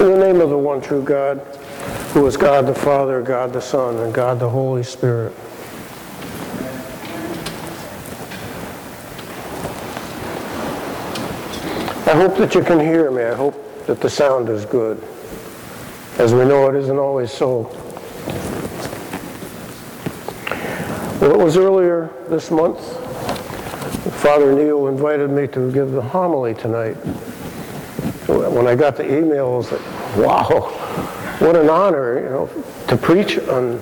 In the name of the one true God, who is God the Father, God the Son, and God the Holy Spirit. I hope that you can hear me. I hope that the sound is good. As we know, it isn't always so. Well, it was earlier this month. Father Neil invited me to give the homily tonight. When I got the email, I was like, wow, what an honor, you know, to preach on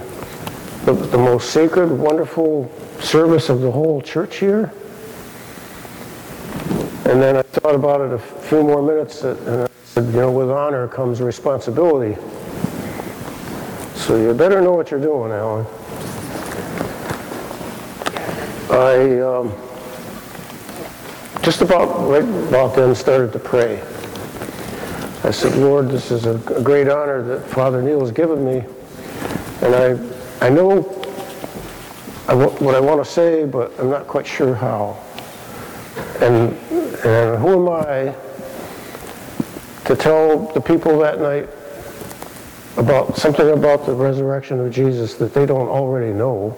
the, the most sacred, wonderful service of the whole church here. And then I thought about it a few more minutes, and I said, you know, with honor comes responsibility. So you better know what you're doing, Alan. I um, just about right about then started to pray. I said, Lord, this is a, great honor that Father Neil has given me, and I, I know what I want to say, but I'm not quite sure how. And, and who am I to tell the people that night about something about the resurrection of Jesus that they don't already know?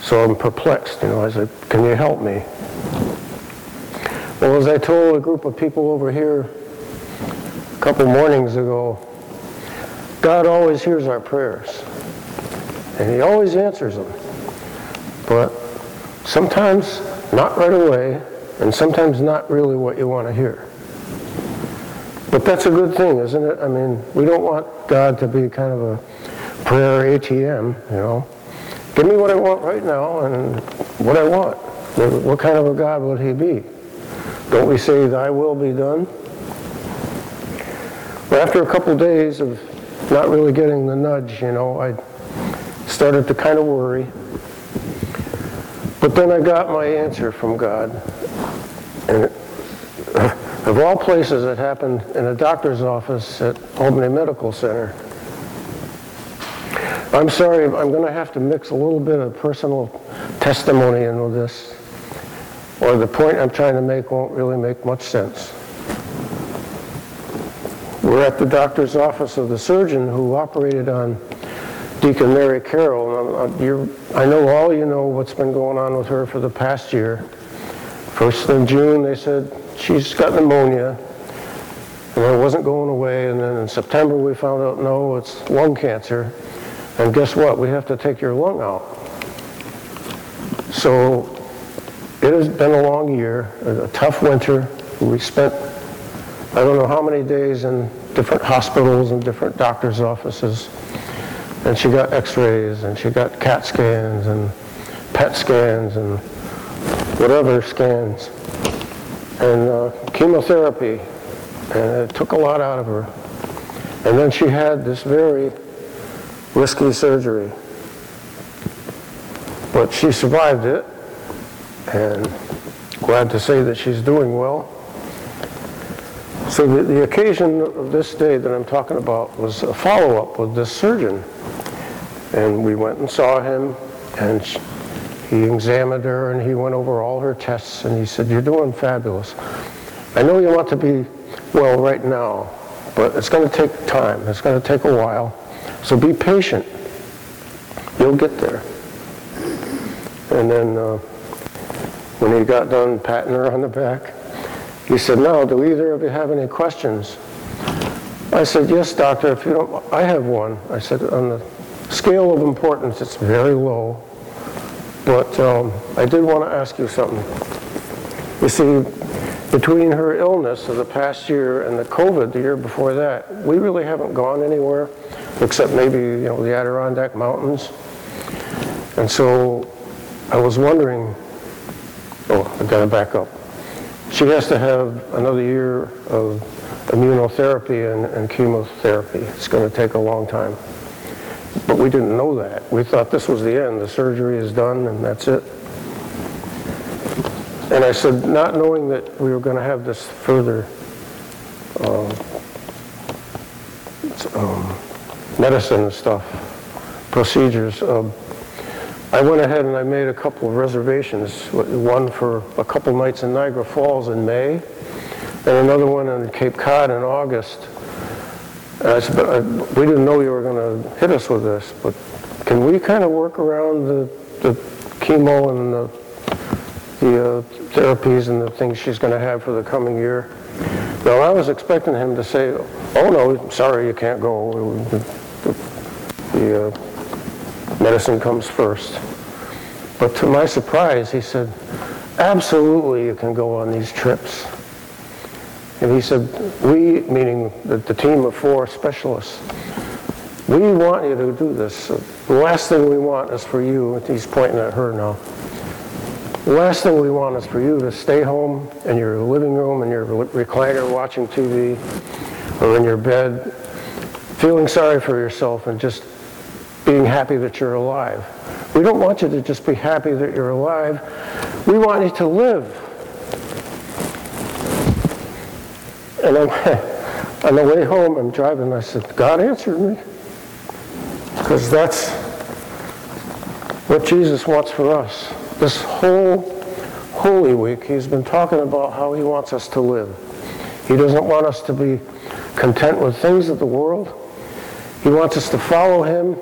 So I'm perplexed, you know. I said, can you help me? Well, as I told a group of people over here couple mornings ago, God always hears our prayers. And he always answers them. But sometimes not right away, and sometimes not really what you want to hear. But that's a good thing, isn't it? I mean, we don't want God to be kind of a prayer ATM, you know. Give me what I want right now and what I want. What kind of a God would he be? Don't we say, thy will be done? But after a couple of days of not really getting the nudge, you know, I started to kind of worry. But then I got my answer from God. And it, of all places, it happened in a doctor's office at Albany Medical Center. I'm sorry, I'm going to have to mix a little bit of personal testimony into this, or the point I'm trying to make won't really make much sense. We're at the doctor's office of the surgeon who operated on Deacon Mary Carroll. I know all you know what's been going on with her for the past year. First in June, they said she's got pneumonia, and it wasn't going away. And then in September, we found out, no, it's lung cancer. And guess what? We have to take your lung out. So it has been a long year, a tough winter. We spent, I don't know how many days in different hospitals and different doctor's offices. And she got x-rays and she got CAT scans and PET scans and whatever scans and uh, chemotherapy. And it took a lot out of her. And then she had this very risky surgery. But she survived it and glad to say that she's doing well. So the, the occasion of this day that I'm talking about was a follow-up with this surgeon. And we went and saw him, and he examined her, and he went over all her tests, and he said, you're doing fabulous. I know you want to be well right now, but it's going to take time. It's going to take a while. So be patient. You'll get there. And then uh, when he got done patting her on the back, he said, now, do either of you have any questions? I said, yes, doctor, if you don't, I have one. I said, on the scale of importance, it's very low. But um, I did want to ask you something. You see, between her illness of the past year and the COVID the year before that, we really haven't gone anywhere except maybe, you know, the Adirondack Mountains. And so I was wondering, oh, I've got to back up. She has to have another year of immunotherapy and, and chemotherapy. It's going to take a long time. But we didn't know that. We thought this was the end. The surgery is done and that's it. And I said, not knowing that we were going to have this further uh, um, medicine and stuff, procedures, um, I went ahead and I made a couple of reservations, one for a couple nights in Niagara Falls in May, and another one in Cape Cod in August. And I said, but I- we didn't know you were going to hit us with this, but can we kind of work around the the chemo and the the uh, therapies and the things she's going to have for the coming year? Now, I was expecting him to say, oh, no, sorry, you can't go. The uh, medicine comes first. But to my surprise, he said, absolutely, you can go on these trips. And he said, we, meaning the, the team of four specialists, we want you to do this. The last thing we want is for you, he's pointing at her now, the last thing we want is for you to stay home in your living room, in your recliner watching TV, or in your bed, feeling sorry for yourself and just being happy that you're alive. We don't want you to just be happy that you're alive. We want you to live. And I'm, on the way home, I'm driving, I said, God answered me. Because that's what Jesus wants for us. This whole Holy Week, he's been talking about how he wants us to live. He doesn't want us to be content with things of the world. He wants us to follow him,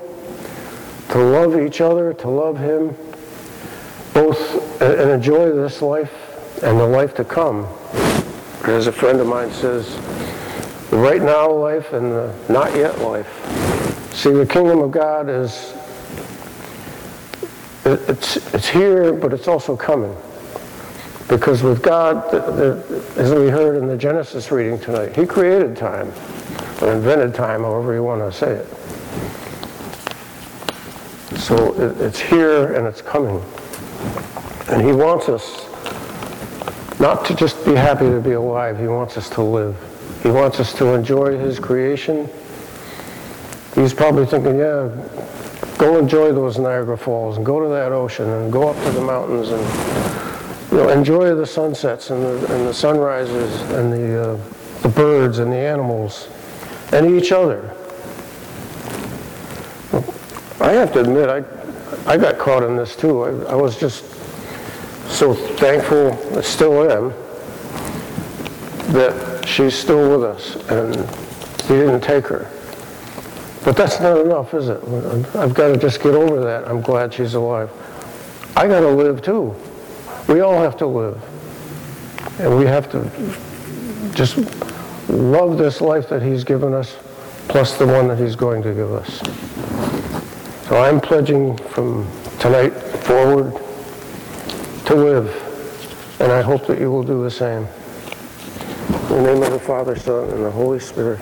to love each other, to love him, both and enjoy this life and the life to come. As a friend of mine says, the right now life and the not yet life. See, the kingdom of God is, it's, it's here, but it's also coming. Because with God, as we heard in the Genesis reading tonight, he created time, or invented time, however you want to say it. So it- it's here and it's coming. And he wants us not to just be happy to be alive, he wants us to live. He wants us to enjoy his creation. He's probably thinking, yeah, go enjoy those Niagara Falls and go to that ocean and go up to the mountains and you know, enjoy the sunsets and the, and the sunrises and the, uh, the birds and the animals and each other. I have to admit, I, I got caught in this too. I, I was just so thankful, I still am, that she's still with us and we didn't take her. But that's not enough, is it? I've got to just get over that. I'm glad she's alive. I got to live too. We all have to live. And we have to just love this life that he's given us, plus the one that he's going to give us. So I'm pledging from tonight forward to live, and I hope that you will do the same. In the name of the Father, Son, and the Holy Spirit.